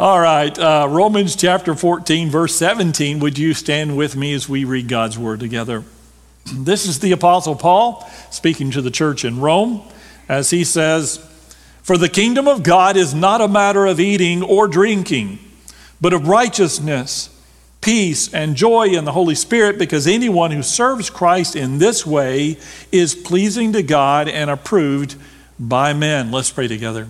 All right, uh, Romans chapter 14, verse 17. Would you stand with me as we read God's word together? This is the Apostle Paul speaking to the church in Rome as he says, For the kingdom of God is not a matter of eating or drinking, but of righteousness, peace, and joy in the Holy Spirit, because anyone who serves Christ in this way is pleasing to God and approved by men. Let's pray together.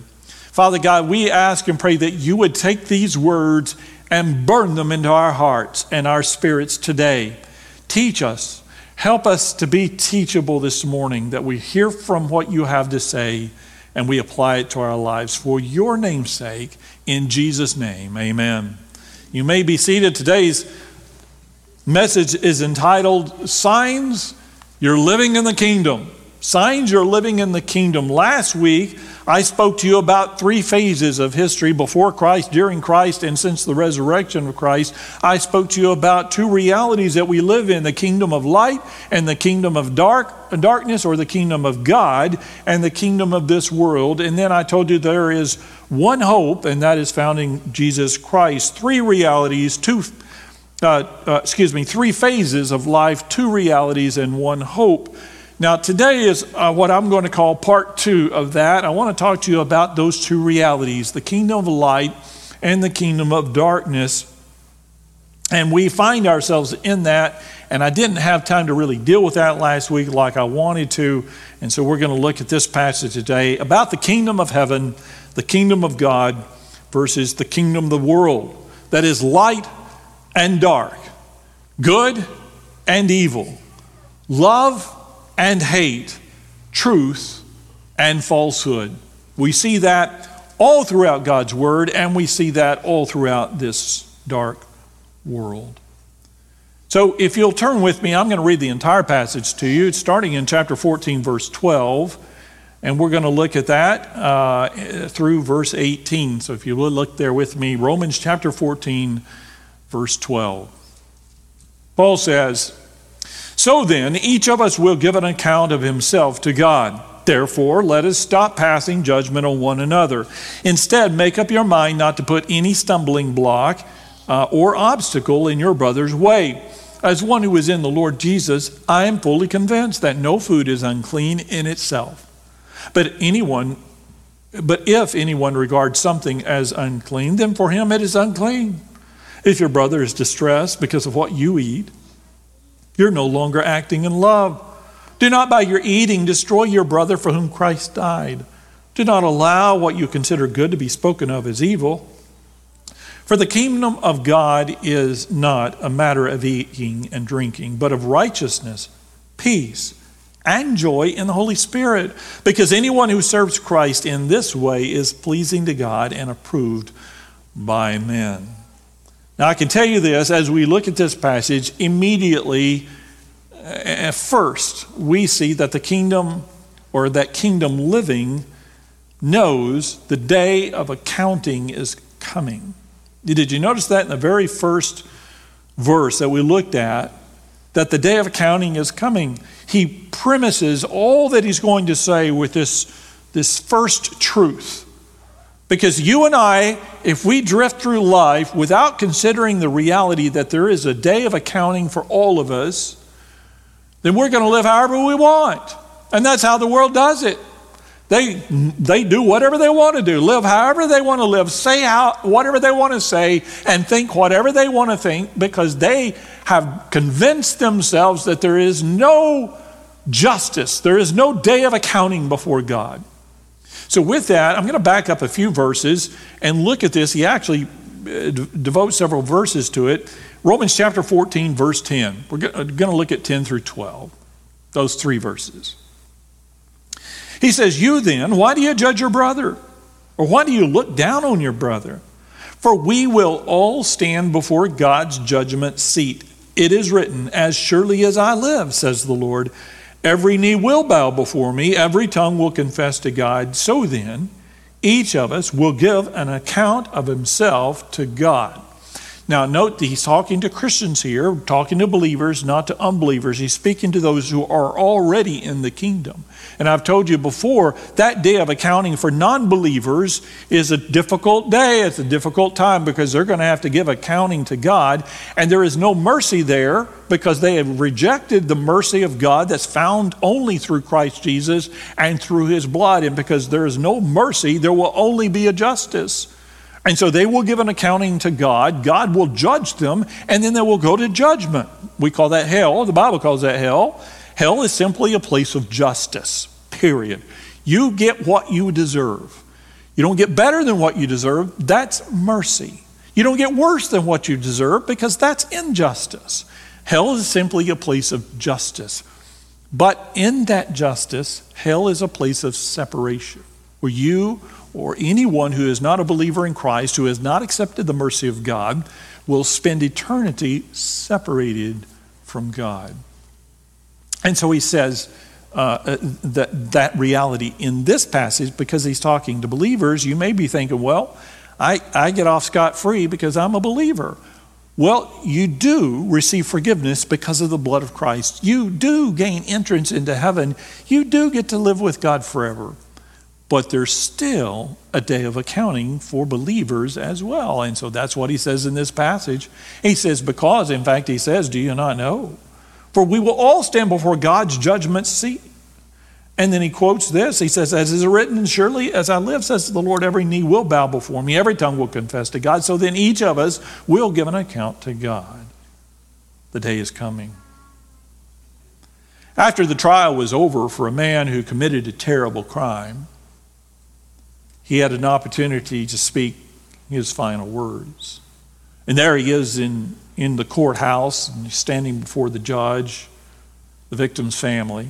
Father God, we ask and pray that you would take these words and burn them into our hearts and our spirits today. Teach us. Help us to be teachable this morning, that we hear from what you have to say and we apply it to our lives. For your name's sake, in Jesus' name, amen. You may be seated. Today's message is entitled Signs You're Living in the Kingdom. Signs you're living in the kingdom. Last week, I spoke to you about three phases of history before Christ, during Christ, and since the resurrection of Christ. I spoke to you about two realities that we live in the kingdom of light and the kingdom of dark, darkness, or the kingdom of God and the kingdom of this world. And then I told you there is one hope, and that is found in Jesus Christ. Three realities, two uh, uh, excuse me, three phases of life, two realities, and one hope. Now, today is uh, what I'm going to call part two of that. I want to talk to you about those two realities the kingdom of light and the kingdom of darkness. And we find ourselves in that, and I didn't have time to really deal with that last week like I wanted to. And so we're going to look at this passage today about the kingdom of heaven, the kingdom of God, versus the kingdom of the world. That is light and dark, good and evil, love and hate, truth and falsehood. We see that all throughout God's Word, and we see that all throughout this dark world. So, if you'll turn with me, I'm going to read the entire passage to you. It's starting in chapter 14, verse 12, and we're going to look at that uh, through verse 18. So, if you will look there with me, Romans chapter 14, verse 12. Paul says, so then, each of us will give an account of himself to God. Therefore, let us stop passing judgment on one another. Instead, make up your mind not to put any stumbling block uh, or obstacle in your brother's way. As one who is in the Lord Jesus, I am fully convinced that no food is unclean in itself. But anyone but if anyone regards something as unclean, then for him it is unclean. If your brother is distressed because of what you eat, you're no longer acting in love. Do not by your eating destroy your brother for whom Christ died. Do not allow what you consider good to be spoken of as evil. For the kingdom of God is not a matter of eating and drinking, but of righteousness, peace, and joy in the Holy Spirit. Because anyone who serves Christ in this way is pleasing to God and approved by men. Now, I can tell you this as we look at this passage, immediately, uh, at first, we see that the kingdom or that kingdom living knows the day of accounting is coming. Did you notice that in the very first verse that we looked at? That the day of accounting is coming. He premises all that he's going to say with this, this first truth because you and I, if we drift through life without considering the reality that there is a day of accounting for all of us, then we're going to live however we want. And that's how the world does it. They, they do whatever they want to do, live however they want to live, say how, whatever they want to say, and think whatever they want to think because they have convinced themselves that there is no justice, there is no day of accounting before God. So, with that, I'm going to back up a few verses and look at this. He actually uh, devotes several verses to it. Romans chapter 14, verse 10. We're going to look at 10 through 12, those three verses. He says, You then, why do you judge your brother? Or why do you look down on your brother? For we will all stand before God's judgment seat. It is written, As surely as I live, says the Lord Every knee will bow before me, every tongue will confess to God. So then, each of us will give an account of himself to God. Now, note that he's talking to Christians here, talking to believers, not to unbelievers. He's speaking to those who are already in the kingdom. And I've told you before, that day of accounting for non believers is a difficult day. It's a difficult time because they're going to have to give accounting to God. And there is no mercy there because they have rejected the mercy of God that's found only through Christ Jesus and through his blood. And because there is no mercy, there will only be a justice. And so they will give an accounting to God. God will judge them, and then they will go to judgment. We call that hell. The Bible calls that hell. Hell is simply a place of justice, period. You get what you deserve. You don't get better than what you deserve. That's mercy. You don't get worse than what you deserve because that's injustice. Hell is simply a place of justice. But in that justice, hell is a place of separation where you or anyone who is not a believer in Christ, who has not accepted the mercy of God, will spend eternity separated from God. And so he says uh, that, that reality in this passage, because he's talking to believers, you may be thinking, well, I, I get off scot free because I'm a believer. Well, you do receive forgiveness because of the blood of Christ. You do gain entrance into heaven. You do get to live with God forever but there's still a day of accounting for believers as well. And so that's what he says in this passage. He says, Because, in fact, he says, Do you not know? For we will all stand before God's judgment seat. And then he quotes this. He says, As is written, surely as I live, says the Lord, every knee will bow before me, every tongue will confess to God. So then each of us will give an account to God. The day is coming. After the trial was over for a man who committed a terrible crime, he had an opportunity to speak his final words. And there he is in, in the courthouse, and he's standing before the judge, the victim's family.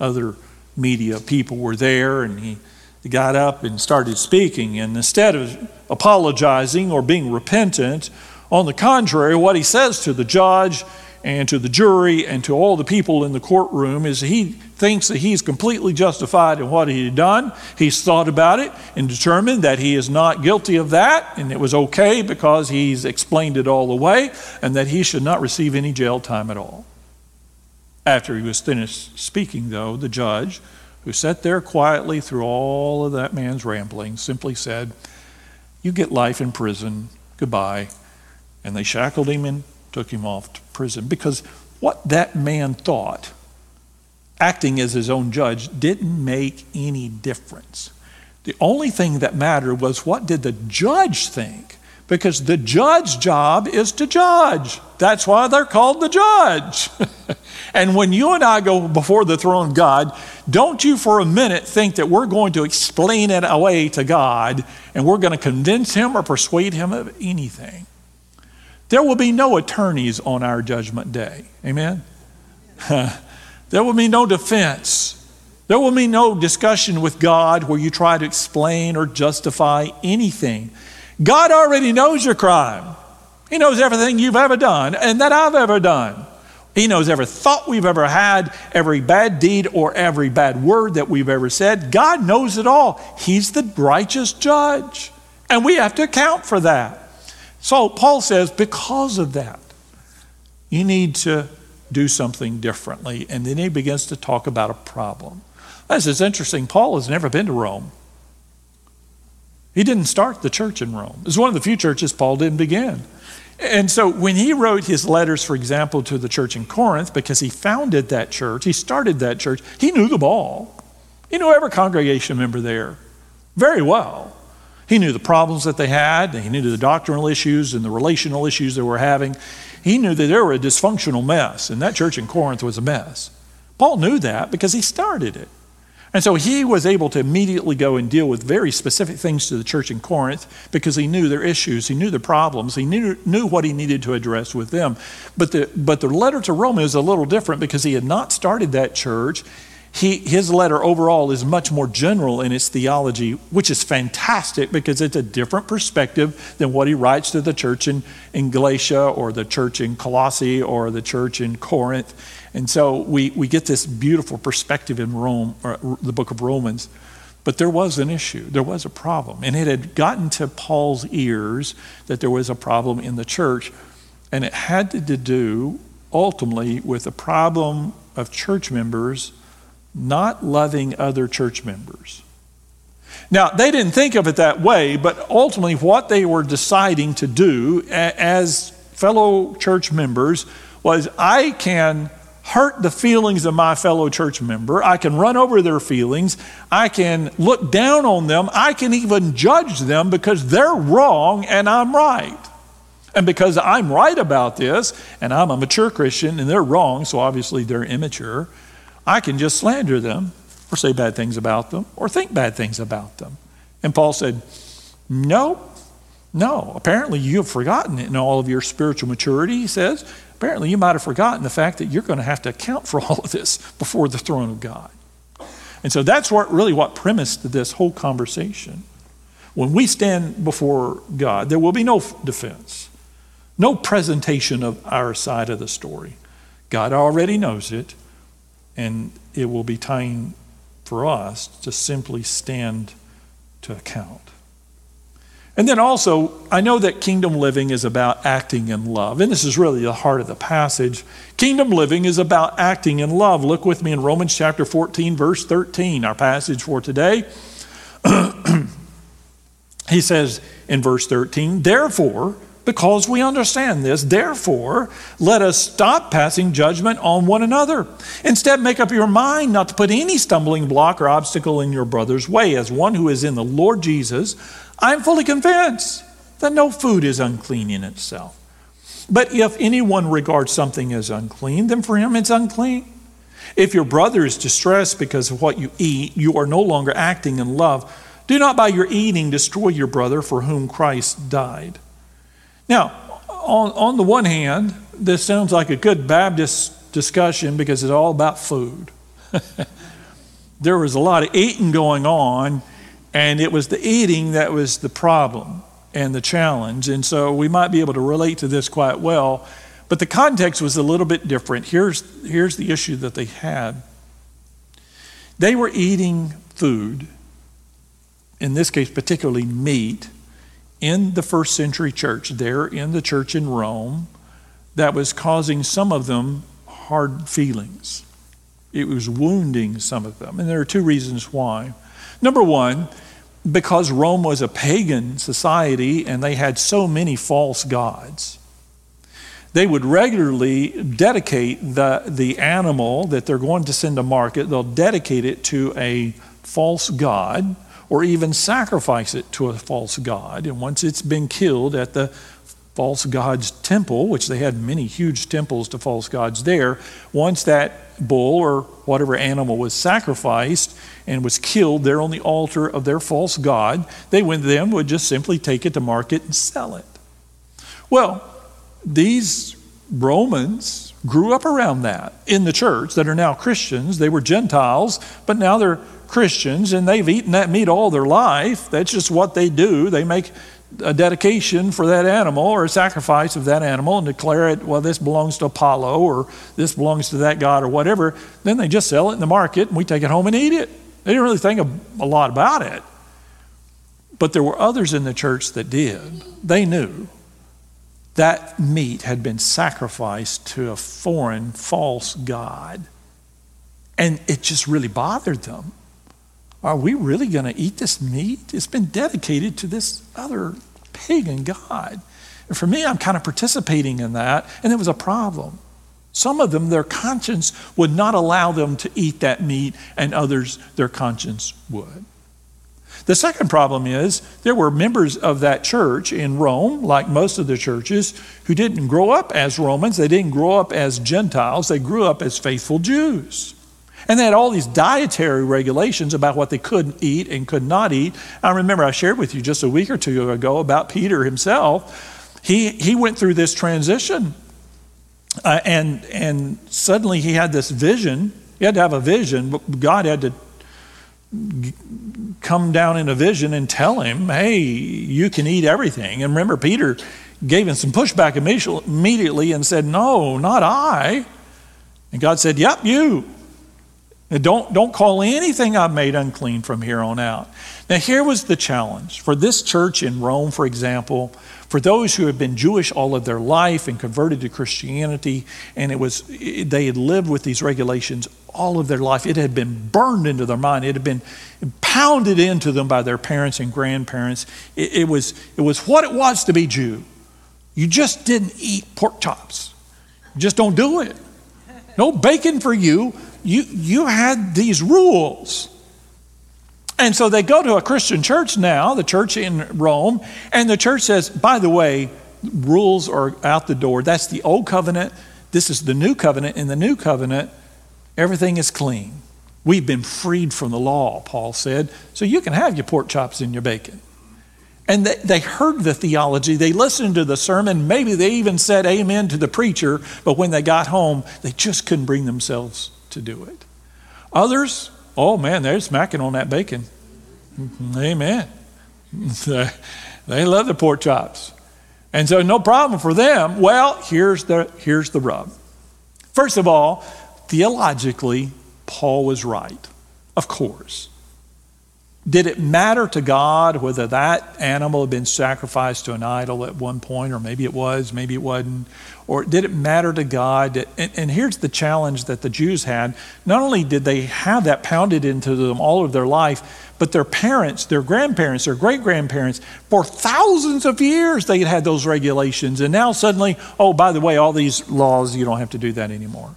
Other media people were there, and he, he got up and started speaking. And instead of apologizing or being repentant, on the contrary, what he says to the judge and to the jury and to all the people in the courtroom is he thinks that he's completely justified in what he had done. He's thought about it and determined that he is not guilty of that and it was okay because he's explained it all the way and that he should not receive any jail time at all. After he was finished speaking, though, the judge, who sat there quietly through all of that man's rambling, simply said, You get life in prison. Goodbye. And they shackled him and took him off to prison because what that man thought, acting as his own judge, didn't make any difference. The only thing that mattered was what did the judge think? Because the judge's job is to judge. That's why they're called the judge. and when you and I go before the throne of God, don't you for a minute think that we're going to explain it away to God and we're going to convince him or persuade him of anything. There will be no attorneys on our judgment day. Amen? there will be no defense. There will be no discussion with God where you try to explain or justify anything. God already knows your crime. He knows everything you've ever done and that I've ever done. He knows every thought we've ever had, every bad deed or every bad word that we've ever said. God knows it all. He's the righteous judge. And we have to account for that. So Paul says, because of that, you need to do something differently. And then he begins to talk about a problem. This is interesting. Paul has never been to Rome. He didn't start the church in Rome. It's one of the few churches Paul didn't begin. And so when he wrote his letters, for example, to the church in Corinth, because he founded that church, he started that church, he knew them all. He knew every congregation member there very well. He knew the problems that they had, he knew the doctrinal issues and the relational issues they were having. He knew that they were a dysfunctional mess, and that church in Corinth was a mess. Paul knew that because he started it. And so he was able to immediately go and deal with very specific things to the church in Corinth because he knew their issues, he knew their problems, he knew, knew what he needed to address with them. But the, but the letter to Rome is a little different because he had not started that church he, his letter overall is much more general in its theology, which is fantastic because it's a different perspective than what he writes to the church in, in Galatia or the church in Colossae or the church in Corinth. And so we, we get this beautiful perspective in Rome, or uh, the book of Romans. But there was an issue, there was a problem. And it had gotten to Paul's ears that there was a problem in the church, and it had to do ultimately with the problem of church members not loving other church members. Now, they didn't think of it that way, but ultimately, what they were deciding to do as fellow church members was I can hurt the feelings of my fellow church member. I can run over their feelings. I can look down on them. I can even judge them because they're wrong and I'm right. And because I'm right about this and I'm a mature Christian and they're wrong, so obviously they're immature, I can just slander them or say bad things about them or think bad things about them. And Paul said, No, no. Apparently you have forgotten it in all of your spiritual maturity, he says. Apparently, you might have forgotten the fact that you're going to have to account for all of this before the throne of God. And so that's what really what premised this whole conversation. When we stand before God, there will be no defense, no presentation of our side of the story. God already knows it, and it will be time for us to simply stand to account. And then also, I know that kingdom living is about acting in love. And this is really the heart of the passage. Kingdom living is about acting in love. Look with me in Romans chapter 14, verse 13, our passage for today. he says in verse 13, Therefore, because we understand this, therefore, let us stop passing judgment on one another. Instead, make up your mind not to put any stumbling block or obstacle in your brother's way. As one who is in the Lord Jesus, I'm fully convinced that no food is unclean in itself. But if anyone regards something as unclean, then for him it's unclean. If your brother is distressed because of what you eat, you are no longer acting in love. Do not by your eating destroy your brother for whom Christ died. Now, on, on the one hand, this sounds like a good Baptist discussion because it's all about food. there was a lot of eating going on and it was the eating that was the problem and the challenge. And so we might be able to relate to this quite well. But the context was a little bit different. Here's, here's the issue that they had they were eating food, in this case, particularly meat, in the first century church, there in the church in Rome, that was causing some of them hard feelings. It was wounding some of them. And there are two reasons why. Number one, because Rome was a pagan society and they had so many false gods, they would regularly dedicate the, the animal that they're going to send to market, they'll dedicate it to a false god or even sacrifice it to a false god. And once it's been killed at the false god's temple, which they had many huge temples to false gods there, once that bull or whatever animal was sacrificed and was killed there on the altar of their false god, they would then would just simply take it to market and sell it. Well, these Romans grew up around that in the church that are now Christians. They were Gentiles, but now they're Christians and they've eaten that meat all their life. That's just what they do. They make a dedication for that animal or a sacrifice of that animal and declare it, well, this belongs to Apollo or this belongs to that God or whatever, then they just sell it in the market and we take it home and eat it. They didn't really think a, lot about it. But there were others in the church that did. They knew that meat had been sacrificed to a foreign, false God. And it just really bothered them. Are we really going to eat this meat? It's been dedicated to this other pagan God. And for me, I'm kind of participating in that, and it was a problem. Some of them, their conscience would not allow them to eat that meat, and others, their conscience would. The second problem is there were members of that church in Rome, like most of the churches, who didn't grow up as Romans. They didn't grow up as Gentiles. They grew up as faithful Jews. And they had all these dietary regulations about what they couldn't eat and could not eat. I remember I shared with you just a week or two ago about Peter himself. He, he went through this transition. Uh, and, and suddenly he had this vision. He had to have a vision, but God had to come down in a vision and tell him, hey, you can eat everything. And remember, Peter gave him some pushback immediately and said, no, not I. And God said, yep, you. Don't, don't call anything I've made unclean from here on out. Now, here was the challenge for this church in Rome, for example, for those who had been Jewish all of their life and converted to Christianity, and it was they had lived with these regulations all of their life. It had been burned into their mind. It had been pounded into them by their parents and grandparents. It, it was, it was what it was to be Jew. You just didn't eat pork chops. You just don't do it. No bacon for you. You, you had these rules. And so they go to a Christian church now, the church in Rome, and the church says, by the way, rules are out the door. That's the old covenant. This is the new covenant. In the new covenant, everything is clean. We've been freed from the law, Paul said, so you can have your pork chops and your bacon. And they, they heard the theology, they listened to the sermon, maybe they even said amen to the preacher, but when they got home, they just couldn't bring themselves to do it. Others, oh man, they're smacking on that bacon. Amen. they love the pork chops. And so no problem for them. Well, here's the here's the rub. First of all, theologically, Paul was right. Of course. Did it matter to God whether that animal had been sacrificed to an idol at one point, or maybe it was, maybe it wasn't? Or did it matter to God? That, and, and here's the challenge that the Jews had. Not only did they have that pounded into them all of their life, but their parents, their grandparents, their great grandparents, for thousands of years they had had those regulations. And now suddenly, oh, by the way, all these laws, you don't have to do that anymore.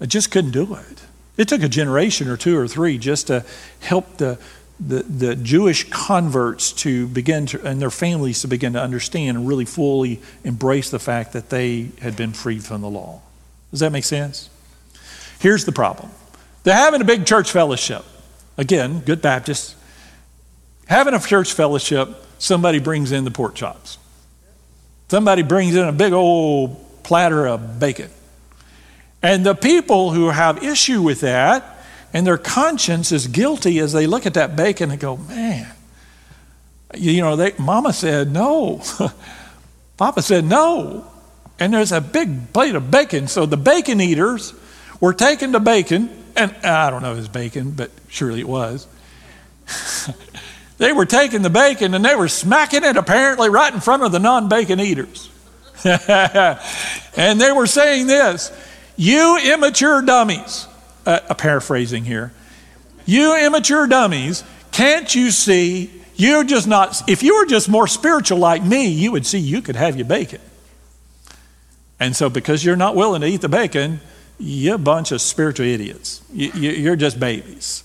I just couldn't do it. It took a generation or two or three just to help the, the, the Jewish converts to begin to, and their families to begin to understand and really fully embrace the fact that they had been freed from the law. Does that make sense? Here's the problem they're having a big church fellowship. Again, good Baptists. Having a church fellowship, somebody brings in the pork chops. Somebody brings in a big old platter of bacon. And the people who have issue with that and their conscience is guilty as they look at that bacon and go, man, you know, they, mama said no. Papa said no. And there's a big plate of bacon. So the bacon eaters were taking the bacon, and I don't know if it was bacon, but surely it was. they were taking the bacon and they were smacking it apparently right in front of the non bacon eaters. and they were saying this you immature dummies, uh, a paraphrasing here. You immature dummies, can't you see? You're just not, if you were just more spiritual like me, you would see you could have your bacon. And so, because you're not willing to eat the bacon, you're a bunch of spiritual idiots. You're just babies.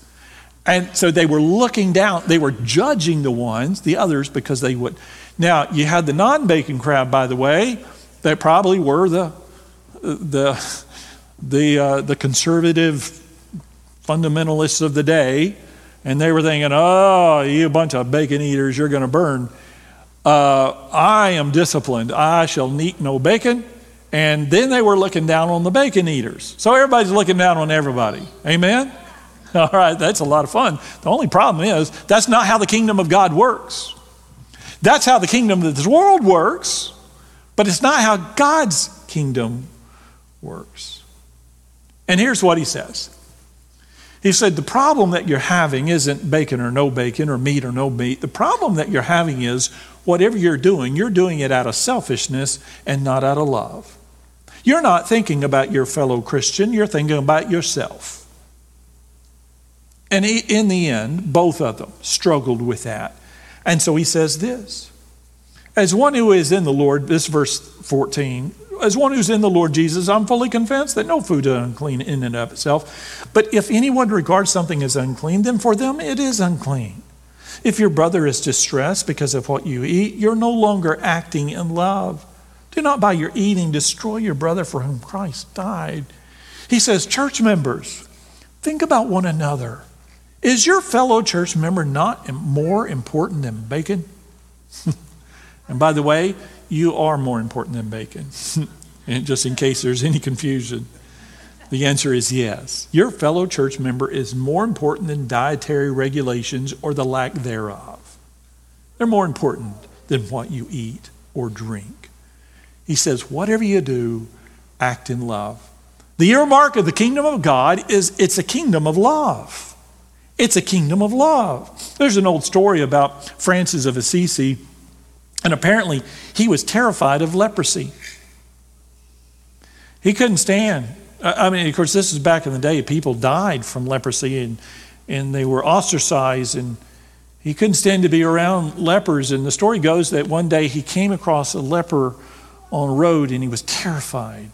And so they were looking down, they were judging the ones, the others, because they would. Now, you had the non bacon crowd, by the way, that probably were the, the, the, uh, the conservative fundamentalists of the day, and they were thinking, oh, you bunch of bacon eaters, you're going to burn. Uh, I am disciplined. I shall eat no bacon. And then they were looking down on the bacon eaters. So everybody's looking down on everybody. Amen? All right, that's a lot of fun. The only problem is that's not how the kingdom of God works. That's how the kingdom of this world works, but it's not how God's kingdom works. And here's what he says He said, The problem that you're having isn't bacon or no bacon or meat or no meat. The problem that you're having is whatever you're doing, you're doing it out of selfishness and not out of love. You're not thinking about your fellow Christian, you're thinking about yourself. And in the end, both of them struggled with that. And so he says this As one who is in the Lord, this verse 14, as one who's in the Lord Jesus, I'm fully convinced that no food is unclean in and of itself. But if anyone regards something as unclean, then for them it is unclean. If your brother is distressed because of what you eat, you're no longer acting in love. Do not by your eating destroy your brother for whom Christ died. He says, Church members, think about one another. Is your fellow church member not more important than bacon? and by the way, you are more important than bacon. and just in case there's any confusion, the answer is yes. Your fellow church member is more important than dietary regulations or the lack thereof. They're more important than what you eat or drink. He says, whatever you do, act in love. The earmark of the kingdom of God is it's a kingdom of love. It's a kingdom of love. There's an old story about Francis of Assisi, and apparently he was terrified of leprosy. He couldn't stand. I mean, of course, this is back in the day. People died from leprosy and, and they were ostracized, and he couldn't stand to be around lepers. And the story goes that one day he came across a leper on a road and he was terrified.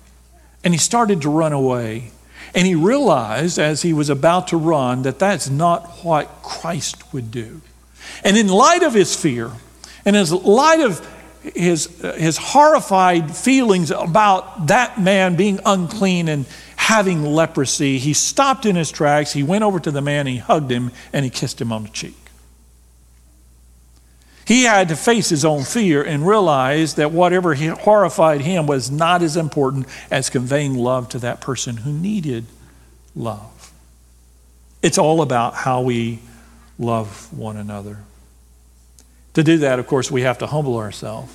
And he started to run away. And he realized as he was about to run that that's not what Christ would do. And in light of his fear, and in light of his, uh, his horrified feelings about that man being unclean and having leprosy, he stopped in his tracks. He went over to the man, he hugged him, and he kissed him on the cheek. He had to face his own fear and realize that whatever horrified him was not as important as conveying love to that person who needed love. It's all about how we love one another. To do that, of course, we have to humble ourselves.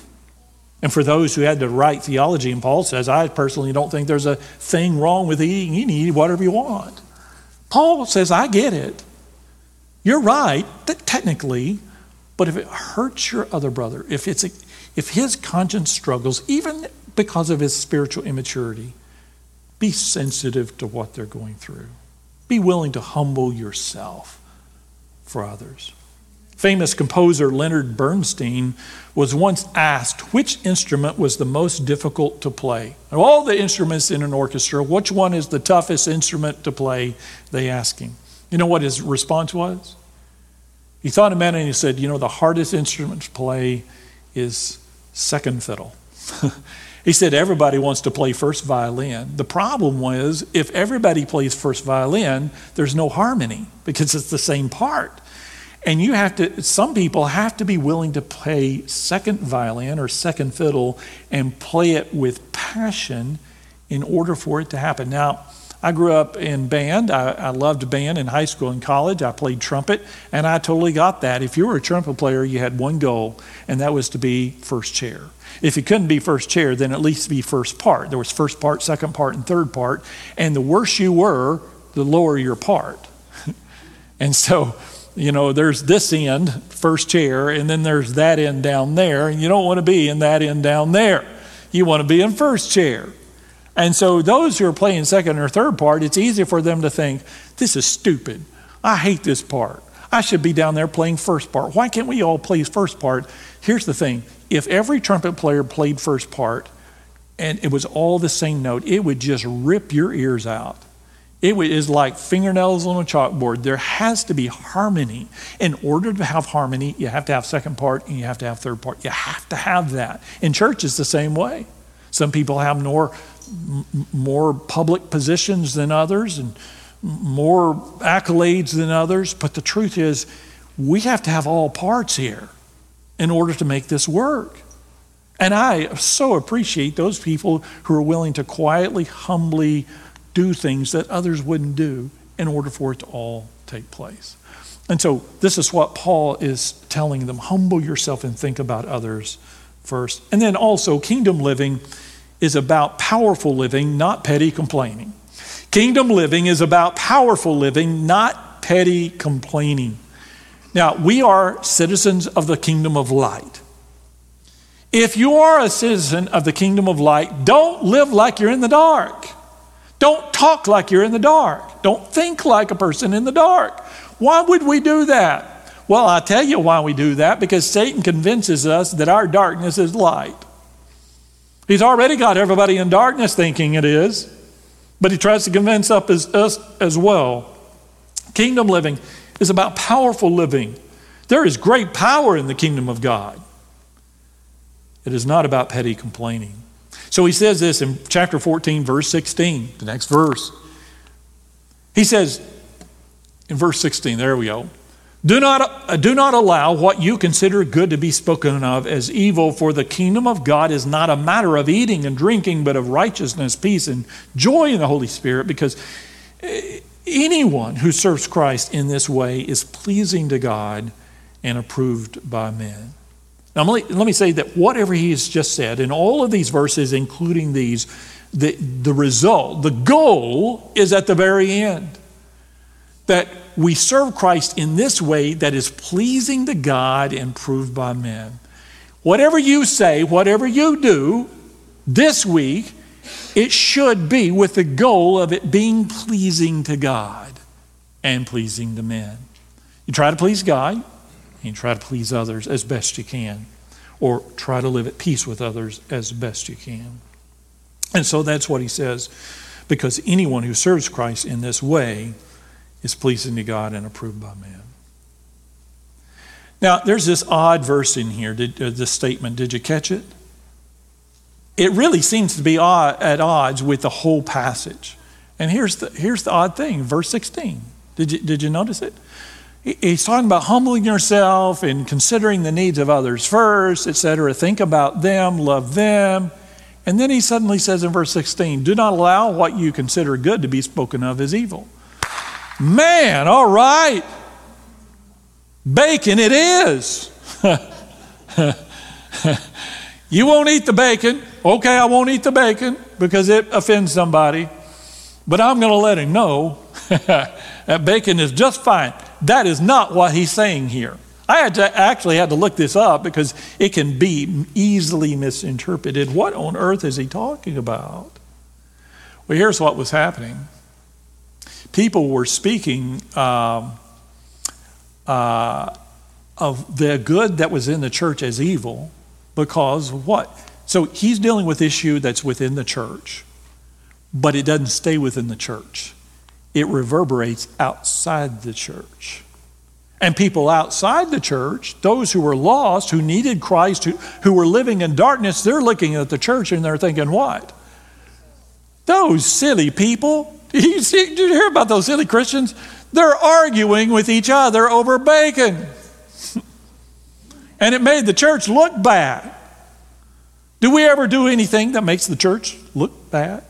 And for those who had the right theology, and Paul says, I personally don't think there's a thing wrong with eating. You can eat whatever you want. Paul says, I get it. You're right, technically, but if it hurts your other brother, if, it's a, if his conscience struggles, even because of his spiritual immaturity, be sensitive to what they're going through. Be willing to humble yourself for others. Famous composer Leonard Bernstein was once asked which instrument was the most difficult to play. Of all the instruments in an orchestra, which one is the toughest instrument to play? They asked him. You know what his response was? He thought a minute and he said, You know, the hardest instrument to play is second fiddle. he said, Everybody wants to play first violin. The problem was, if everybody plays first violin, there's no harmony because it's the same part. And you have to, some people have to be willing to play second violin or second fiddle and play it with passion in order for it to happen. Now, I grew up in band. I, I, loved band in high school and college. I played trumpet, and I totally got that. If you were a trumpet player, you had one goal, and that was to be first chair. If you couldn't be first chair, then at least be first part. There was first part, second part, and third part. And the worse you were, the lower your part. and so, you know, there's this end, first chair, and then there's that end down there, and you don't want to be in that end down there. You want to be in first chair. And so those who are playing second or third part, it's easy for them to think, this is stupid. I hate this part. I should be down there playing first part. Why can't we all play first part? Here's the thing if every trumpet player played first part and it was all the same note, it would just rip your ears out. It is like fingernails on a chalkboard. There has to be harmony. In order to have harmony, you have to have second part and you have to have third part. You have to have that. In church, it's the same way. Some people have more more public positions than others and more accolades than others. But the truth is, we have to have all parts here in order to make this work. And I so appreciate those people who are willing to quietly, humbly do things that others wouldn't do in order for it to all take place. And so, this is what Paul is telling them humble yourself and think about others first. And then also, kingdom living is about powerful living, not petty complaining. Kingdom living is about powerful living, not petty complaining. Now, we are citizens of the kingdom of light. If you are a citizen of the kingdom of light, don't live like you're in the dark. Don't talk like you're in the dark. Don't think like a person in the dark. Why would we do that? Well, I'll tell you why we do that because Satan convinces us that our darkness is light. He's already got everybody in darkness thinking it is, but he tries to convince us as well. Kingdom living is about powerful living. There is great power in the kingdom of God. It is not about petty complaining. So he says this in chapter 14, verse 16, the next verse. He says in verse 16, there we go. Do not, uh, do not allow what you consider good to be spoken of as evil, for the kingdom of God is not a matter of eating and drinking, but of righteousness, peace, and joy in the Holy Spirit, because uh, anyone who serves Christ in this way is pleasing to God and approved by men. Now, let me say that whatever he has just said, in all of these verses, including these, the, the result, the goal is at the very end. That we serve Christ in this way that is pleasing to God and proved by men. Whatever you say, whatever you do this week, it should be with the goal of it being pleasing to God and pleasing to men. You try to please God, and try to please others as best you can, or try to live at peace with others as best you can. And so that's what he says, because anyone who serves Christ in this way is pleasing to God and approved by man. Now, there's this odd verse in here, did, uh, this statement. Did you catch it? It really seems to be odd, at odds with the whole passage. And here's the, here's the odd thing verse 16. Did you, did you notice it? He's talking about humbling yourself and considering the needs of others first, etc. Think about them, love them. And then he suddenly says in verse 16, Do not allow what you consider good to be spoken of as evil. Man, all right. Bacon it is. you won't eat the bacon. Okay, I won't eat the bacon because it offends somebody. But I'm going to let him know that bacon is just fine. That is not what he's saying here. I had to actually had to look this up because it can be easily misinterpreted. What on earth is he talking about? Well, here's what was happening. People were speaking um, uh, of the good that was in the church as evil because what? So he's dealing with issue that's within the church, but it doesn't stay within the church. It reverberates outside the church. And people outside the church, those who were lost, who needed Christ, who, who were living in darkness, they're looking at the church and they're thinking, what? Those silly people. Did you, see, did you hear about those silly Christians? They're arguing with each other over bacon. and it made the church look bad. Do we ever do anything that makes the church look bad?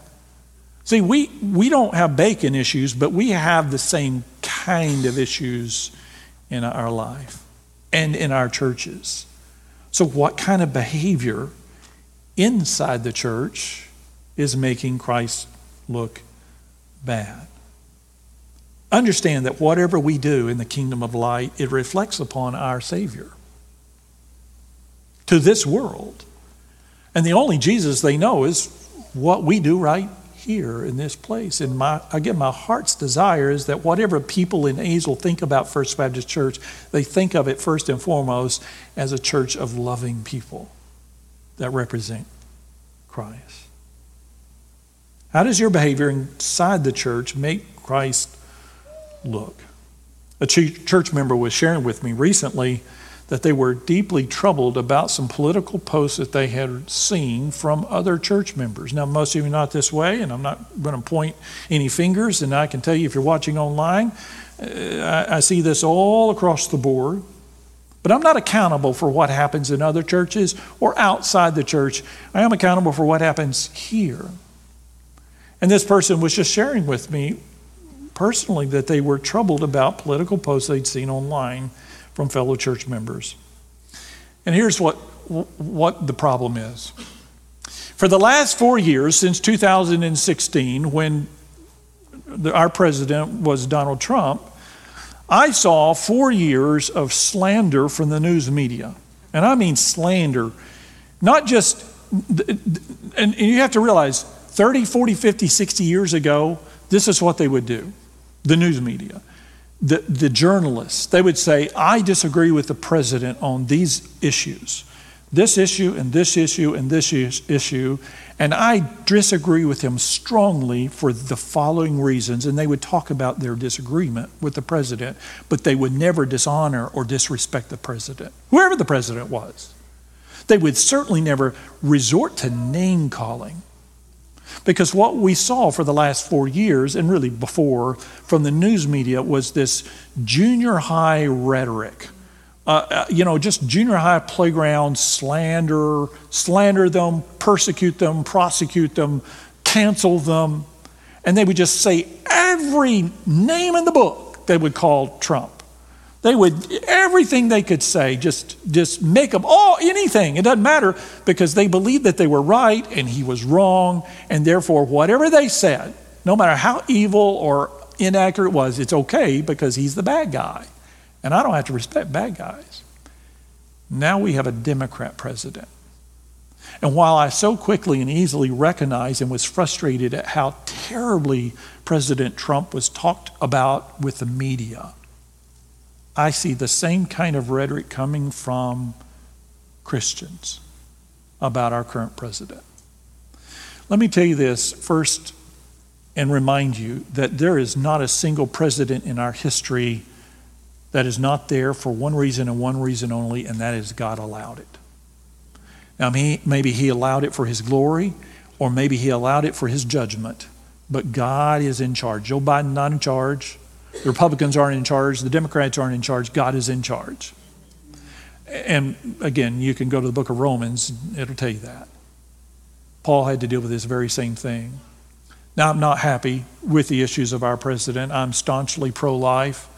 See, we, we don't have bacon issues, but we have the same kind of issues in our life and in our churches. So, what kind of behavior inside the church is making Christ look bad? Understand that whatever we do in the kingdom of light, it reflects upon our Savior to this world. And the only Jesus they know is what we do right here in this place. And my, again, my heart's desire is that whatever people in Azle think about First Baptist Church, they think of it first and foremost as a church of loving people that represent Christ. How does your behavior inside the church make Christ look? A church member was sharing with me recently that they were deeply troubled about some political posts that they had seen from other church members. Now, most of you are not this way, and I'm not going to point any fingers, and I can tell you if you're watching online, uh, I, I see this all across the board. But I'm not accountable for what happens in other churches or outside the church. I am accountable for what happens here. And this person was just sharing with me personally that they were troubled about political posts they'd seen online from fellow church members. And here's what, what the problem is. For the last four years, since 2016, when the, our president was Donald Trump, I saw four years of slander from the news media. And I mean slander. Not just, and you have to realize 30, 40, 50, 60 years ago, this is what they would do the news media the, the journalists, they would say, I disagree with the president on these issues, this issue and this issue and this issue, and I disagree with him strongly for the following reasons. And they would talk about their disagreement with the president, but they would never dishonor or disrespect the president, whoever the president was. They would certainly never resort to name calling. Because what we saw for the last four years, and really before, from the news media was this junior high rhetoric. Uh, uh, you know, just junior high playground slander, slander them, persecute them, prosecute them, cancel them. And they would just say every name in the book they would call Trump. They would, everything they could say, just, just make up all, anything. It doesn't matter because they believed that they were right and he was wrong. And therefore, whatever they said, no matter how evil or inaccurate it was, it's okay because he's the bad guy. And I don't have to respect bad guys. Now we have a Democrat president. And while I so quickly and easily recognized and was frustrated at how terribly President Trump was talked about with the media, I see the same kind of rhetoric coming from Christians about our current president. Let me tell you this first and remind you that there is not a single president in our history that is not there for one reason and one reason only, and that is God allowed it. Now, maybe He allowed it for His glory, or maybe He allowed it for His judgment, but God is in charge. Joe Biden not in charge. The Republicans aren't in charge. The Democrats aren't in charge. God is in charge. And again, you can go to the book of Romans, it'll tell you that. Paul had to deal with this very same thing. Now, I'm not happy with the issues of our president. I'm staunchly pro life,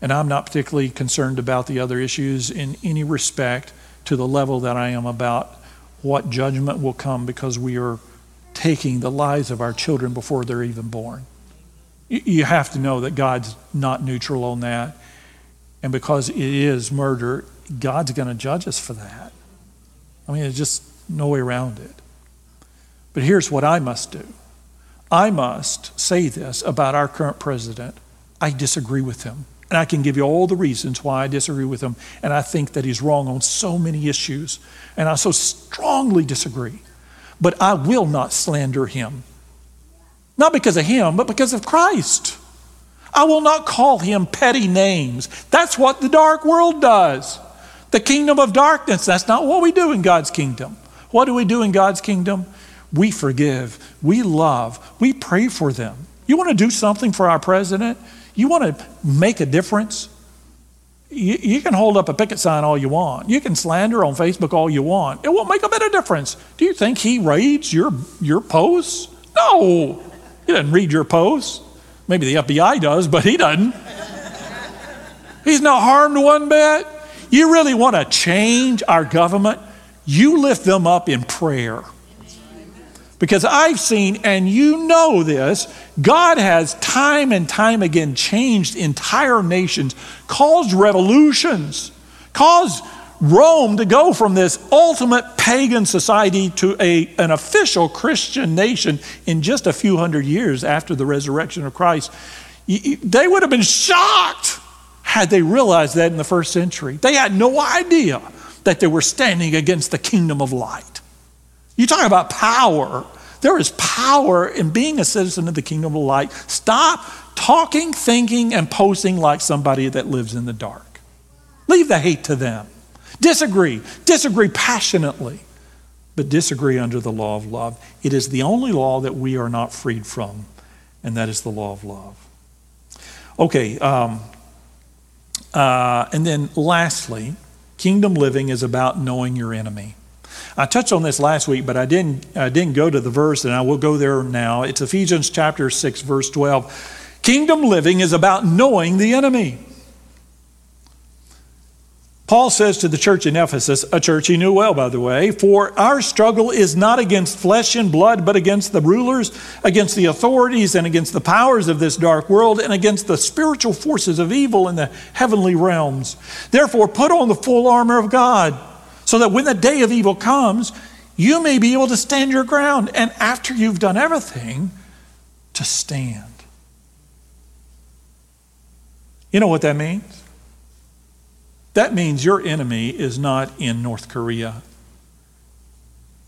and I'm not particularly concerned about the other issues in any respect to the level that I am about what judgment will come because we are taking the lives of our children before they're even born. You have to know that God's not neutral on that. And because it is murder, God's going to judge us for that. I mean, there's just no way around it. But here's what I must do I must say this about our current president I disagree with him. And I can give you all the reasons why I disagree with him. And I think that he's wrong on so many issues. And I so strongly disagree. But I will not slander him. Not because of him, but because of Christ. I will not call him petty names. That's what the dark world does. The kingdom of darkness, that's not what we do in God's kingdom. What do we do in God's kingdom? We forgive, we love, we pray for them. You want to do something for our president? You want to make a difference? You, you, can hold up a picket sign all you want. You can slander on Facebook all you want. It won't make a bit of difference. Do you think he reads your, your posts? No. He doesn't read your posts. Maybe the FBI does, but he doesn't. He's not harmed one bit. You really want to change our government? You lift them up in prayer. Because I've seen, and you know this, God has time and time again changed entire nations, caused revolutions, caused Rome to go from this ultimate pagan society to a, an official Christian nation in just a few hundred years after the resurrection of Christ. They would have been shocked had they realized that in the first century. They had no idea that they were standing against the kingdom of light. You talk about power. There is power in being a citizen of the kingdom of light. Stop talking, thinking, and posting like somebody that lives in the dark. Leave the hate to them. Disagree. Disagree passionately, but disagree under the law of love. It is the only law that we are not freed from, and that is the law of love. Okay, um, uh, and then lastly, kingdom living is about knowing your enemy. I touched on this last week, but I didn't, I didn't go to the verse, and I will go there now. It's Ephesians chapter 6, verse 12. Kingdom living is about knowing the enemy. Paul says to the church in Ephesus, a church he knew well, by the way, for our struggle is not against flesh and blood, but against the rulers, against the authorities, and against the powers of this dark world, and against the spiritual forces of evil in the heavenly realms. Therefore, put on the full armor of God, so that when the day of evil comes, you may be able to stand your ground, and after you've done everything, to stand. You know what that means? That means your enemy is not in North Korea.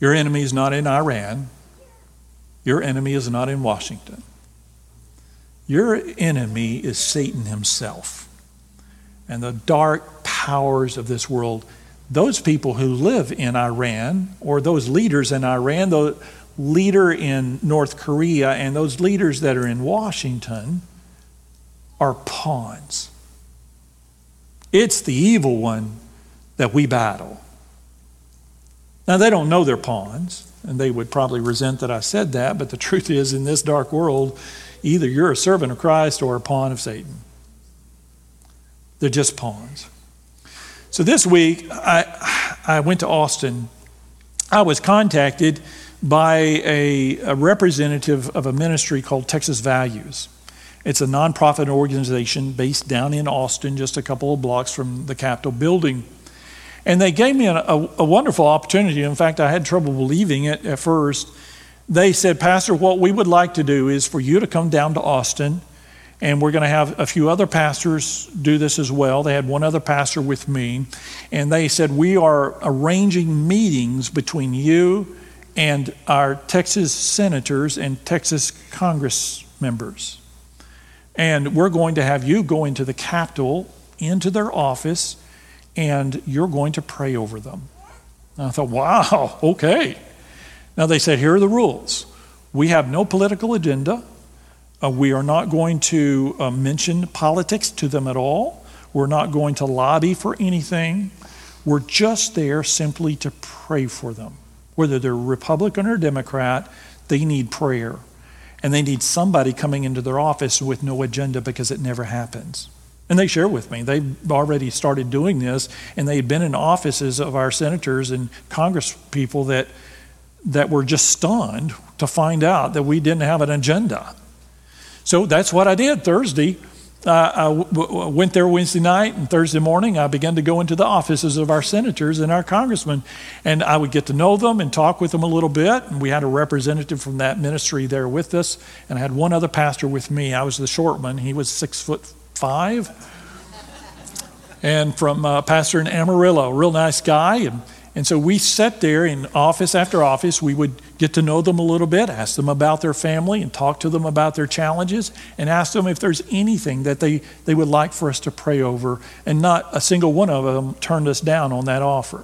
Your enemy is not in Iran. Your enemy is not in Washington. Your enemy is Satan himself and the dark powers of this world. Those people who live in Iran, or those leaders in Iran, the leader in North Korea, and those leaders that are in Washington are pawns it's the evil one that we battle. Now, they don't know they're pawns, and they would probably resent that I said that, but the truth is, in this dark world, either you're a servant of Christ or a pawn of Satan. They're just pawns. So this week, I, I went to Austin. I was contacted by a, a representative of a ministry called Texas Values. It's a nonprofit organization based down in Austin, just a couple of blocks from the Capitol building. And they gave me a, a, a, wonderful opportunity. In fact, I had trouble believing it at first. They said, Pastor, what we would like to do is for you to come down to Austin, and we're going to have a few other pastors do this as well. They had one other pastor with me, and they said, We are arranging meetings between you and our Texas senators and Texas Congress members. And we're going to have you go into the Capitol, into their office, and you're going to pray over them. And I thought, wow, okay. Now they said, here are the rules. We have no political agenda. Uh, we are not going to uh, mention politics to them at all. We're not going to lobby for anything. We're just there simply to pray for them. Whether they're Republican or Democrat, they need prayer. And they need somebody coming into their office with no agenda because it never happens. And they share with me. They've already started doing this, and they had been in offices of our senators and Congress people that, that were just stunned to find out that we didn't have an agenda. So that's what I did Thursday. I went there Wednesday night and Thursday morning. I began to go into the offices of our senators and our congressmen, and I would get to know them and talk with them a little bit. And we had a representative from that ministry there with us, and I had one other pastor with me. I was the short one. He was six foot five, and from uh, pastor in Amarillo, a real nice guy, and and so we sat there in office after office. We would get to know them a little bit, ask them about their family, and talk to them about their challenges, and ask them if there's anything that they, they would like for us to pray over. And not a single one of them turned us down on that offer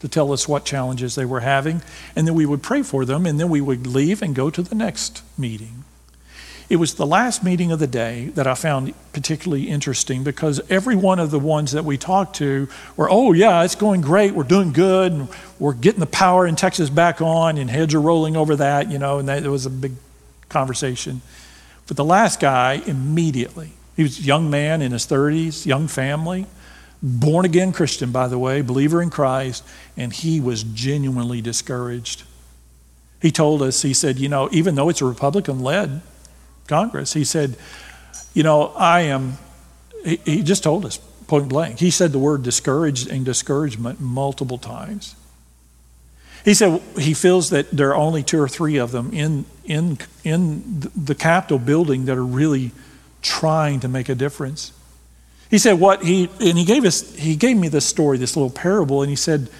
to tell us what challenges they were having. And then we would pray for them, and then we would leave and go to the next meeting. It was the last meeting of the day that I found particularly interesting because every one of the ones that we talked to were, oh, yeah, it's going great. We're doing good. And we're getting the power in Texas back on, and heads are rolling over that, you know, and that, there was a big conversation. But the last guy, immediately, he was a young man in his 30s, young family, born again Christian, by the way, believer in Christ, and he was genuinely discouraged. He told us, he said, you know, even though it's a Republican led Congress. He said, You know, I am, he, he just told us point blank. He said the word discouraged and discouragement multiple times. He said he feels that there are only two or three of them in, in, in the Capitol building that are really trying to make a difference. He said what he, and he gave us, he gave me this story, this little parable, and he said,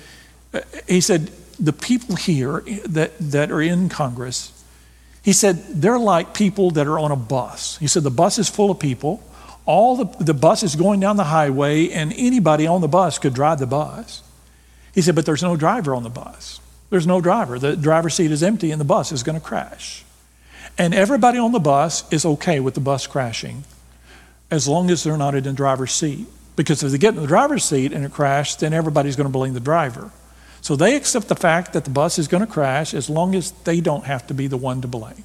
uh, he said, the people here that, that are in Congress, he said, they're like people that are on a bus. He said, the bus is full of people. All the, the bus is going down the highway, and anybody on the bus could drive the bus. He said, but there's no driver on the bus. There's no driver. The driver's seat is empty, and the bus is going to crash. And everybody on the bus is okay with the bus crashing as long as they're not in the driver's seat. Because if they get in the driver's seat and it crashes, then everybody's going to blame the driver. So they accept the fact that the bus is going to crash as long as they don't have to be the one to blame.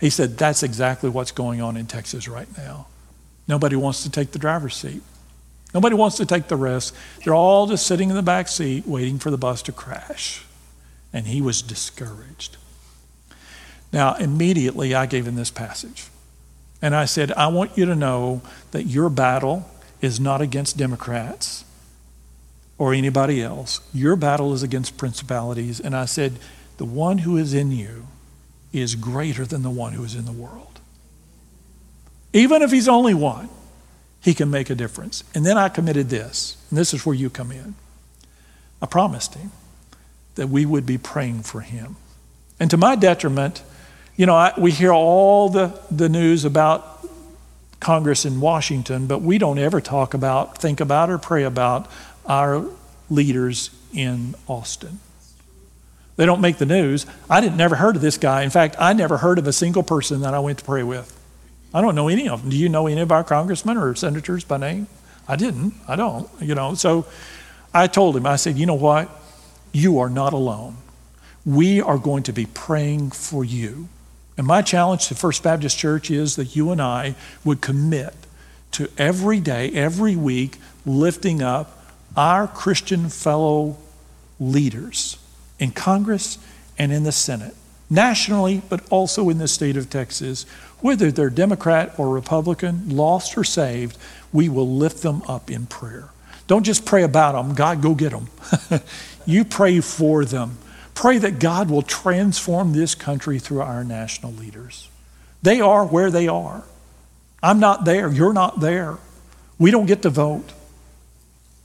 He said, That's exactly what's going on in Texas right now. Nobody wants to take the driver's seat. Nobody wants to take the risk. They're all just sitting in the back seat waiting for the bus to crash. And he was discouraged. Now, immediately I gave him this passage. And I said, I want you to know that your battle is not against Democrats or anybody else. Your battle is against principalities. And I said, The one who is in you is greater than the one who is in the world. Even if he's only one, he can make a difference. And then I committed this, and this is where you come in. I promised him that we would be praying for him. And to my detriment, you know, I, we hear all the, the news about Congress in Washington, but we don't ever talk about, think about, or pray about our leaders in Austin. They don't make the news. I didn't never heard of this guy. In fact, I never heard of a single person that I went to pray with. I don't know any of them. Do you know any of our congressmen or senators by name? I didn't. I don't. You know, so I told him, I said, you know what? You are not alone. We are going to be praying for you. And my challenge to First Baptist Church is that you and I would commit to every day, every week, lifting up our Christian fellow leaders in Congress and in the Senate, nationally, but also in the state of Texas. Whether they're Democrat or Republican, lost or saved, we will lift them up in prayer. Don't just pray about them, God, go get them. you pray for them. Pray that God will transform this country through our national leaders. They are where they are. I'm not there. You're not there. We don't get to vote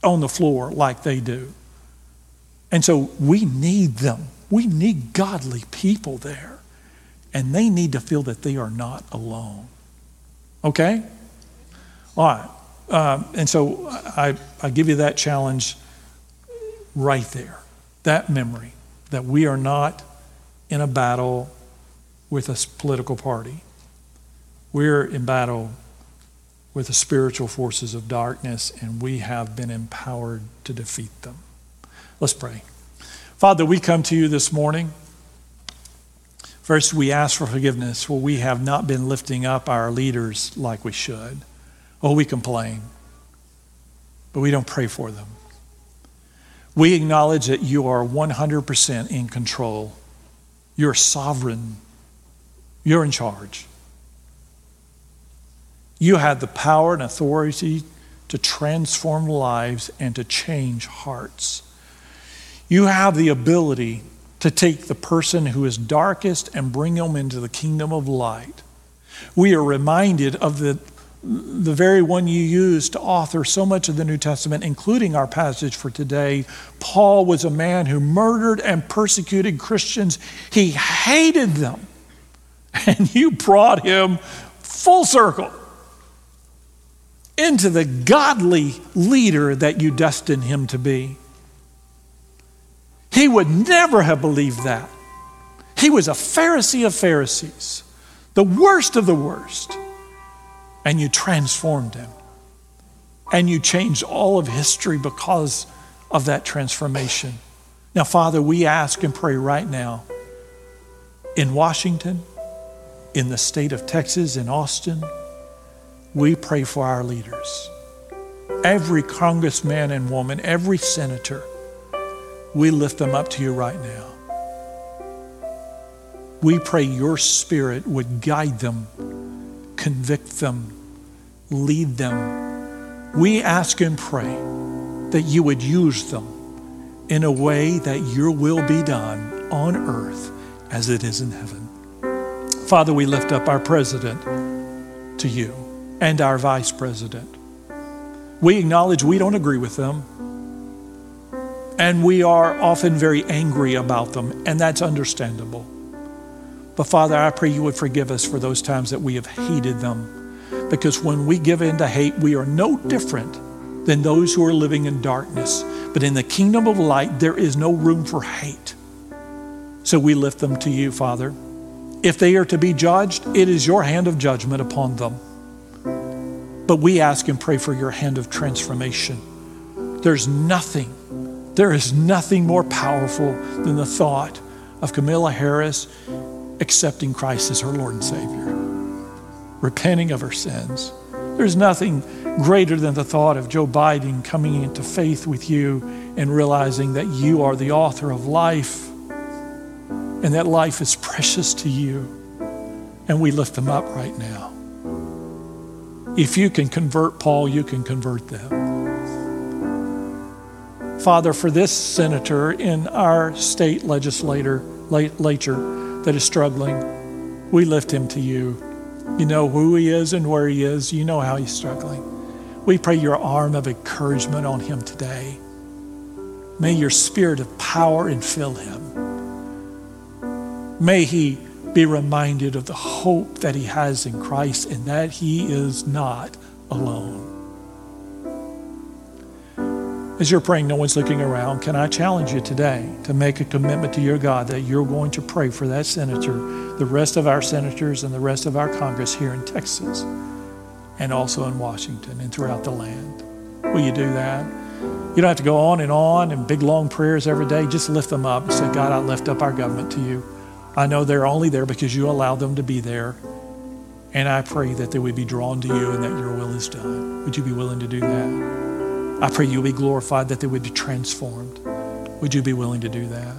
on the floor like they do. And so we need them. We need godly people there. And they need to feel that they are not alone. Okay? All right. Um, and so I, I give you that challenge right there, that memory that we are not in a battle with a political party. We're in battle with the spiritual forces of darkness, and we have been empowered to defeat them. Let's pray. Father, we come to you this morning. First, we ask for forgiveness for we have not been lifting up our leaders like we should. Oh, we complain, but we don't pray for them. We acknowledge that you are 100% in control. You're sovereign. You're in charge. You have the power and authority to transform lives and to change hearts. You have the ability to take the person who is darkest and bring them into the kingdom of light. We are reminded of the, the very one you used to author so much of the New Testament, including our passage for today. Paul was a man who murdered and persecuted Christians, he hated them. And you brought him full circle into the godly leader that you destined him to be. He would never have believed that. He was a Pharisee of Pharisees, the worst of the worst. And you transformed him. And you changed all of history because of that transformation. Now, Father, we ask and pray right now in Washington, in the state of Texas, in Austin, we pray for our leaders. Every congressman and woman, every senator, we lift them up to you right now. We pray your spirit would guide them, convict them, lead them. We ask and pray that you would use them in a way that your will be done on earth as it is in heaven. Father, we lift up our president to you and our vice president. We acknowledge we don't agree with them, and we are often very angry about them, and that's understandable. But Father, I pray you would forgive us for those times that we have hated them. Because when we give in to hate, we are no different than those who are living in darkness. But in the kingdom of light, there is no room for hate. So we lift them to you, Father. If they are to be judged, it is your hand of judgment upon them. But we ask and pray for your hand of transformation. There's nothing, there is nothing more powerful than the thought of Kamala Harris accepting Christ as her Lord and Savior, repenting of her sins. There's nothing greater than the thought of Joe Biden coming into faith with you and realizing that you are the author of life and that life is precious to you. And we lift them up right now. If you can convert Paul, you can convert them. Father, for this senator in our state legislator, legislature that is struggling, we lift him to you. You know who he is and where he is. You know how he's struggling. We pray your arm of encouragement on him today. May your spirit of power infill him. May he be reminded of the hope that he has in Christ and that he is not alone. As you're praying, no one's looking around. Can I challenge you today to make a commitment to your God that you're going to pray for that senator, the rest of our senators, and the rest of our Congress here in Texas and also in Washington and throughout the land? Will you do that? You don't have to go on and on and big long prayers every day. Just lift them up and say, God, I lift up our government to you. I know they're only there because you allow them to be there. And I pray that they would be drawn to you and that your will is done. Would you be willing to do that? I pray you'll be glorified, that they would be transformed. Would you be willing to do that?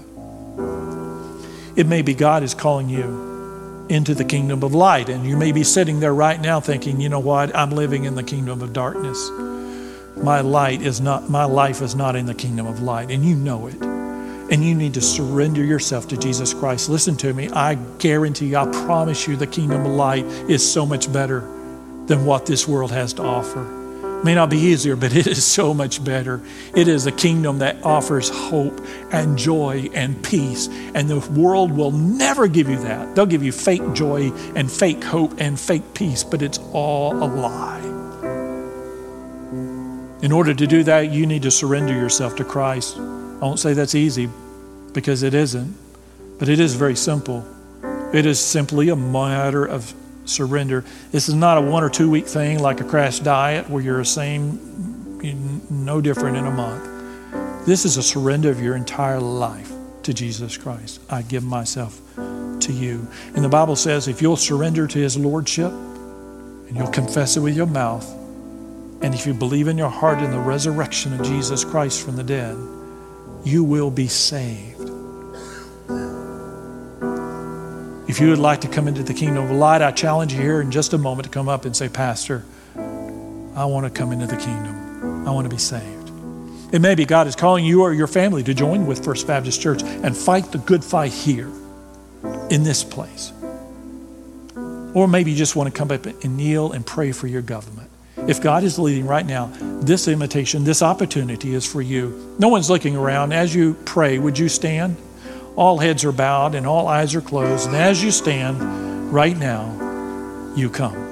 It may be God is calling you into the kingdom of light, and you may be sitting there right now thinking, you know what, I'm living in the kingdom of darkness. My light is not my life is not in the kingdom of light, and you know it and you need to surrender yourself to Jesus Christ. Listen to me. I guarantee you, I promise you, the kingdom of light is so much better than what this world has to offer. It may not be easier, but it is so much better. It is a kingdom that offers hope and joy and peace. And the world will never give you that. They'll give you fake joy and fake hope and fake peace, but it's all a lie. In order to do that, you need to surrender yourself to Christ. I won't say that's easy because it isn't, but it is very simple. It is simply a matter of surrender. This is not a one or two week thing like a crash diet where you're the same, no different in a month. This is a surrender of your entire life to Jesus Christ. I give myself to you. And the Bible says if you'll surrender to his lordship and you'll confess it with your mouth, and if you believe in your heart in the resurrection of Jesus Christ from the dead, you will be saved. If you would like to come into the kingdom of light, I challenge you here in just a moment to come up and say, Pastor, I want to come into the kingdom. I want to be saved. It may be God is calling you or your family to join with First Baptist Church and fight the good fight here in this place. Or maybe you just want to come up and kneel and pray for your government. If God is leading right now, this invitation, this opportunity is for you. No one's looking around. As you pray, would you stand? All heads are bowed and all eyes are closed. And as you stand right now, you come.